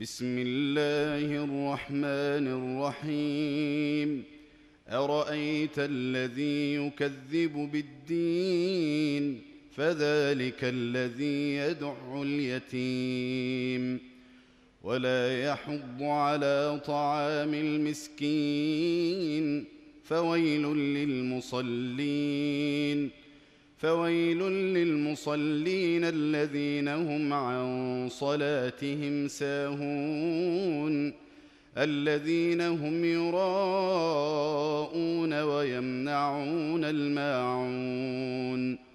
بسم الله الرحمن الرحيم. أرأيت الذي يكذب بالدين؟ فذلك الذي يدع اليتيم. ولا يحض على طعام المسكين. فويل للمصلين. فويل للمصلين. الذين هم عن صلاتهم ساهون الذين هم يراءون ويمنعون الماعون.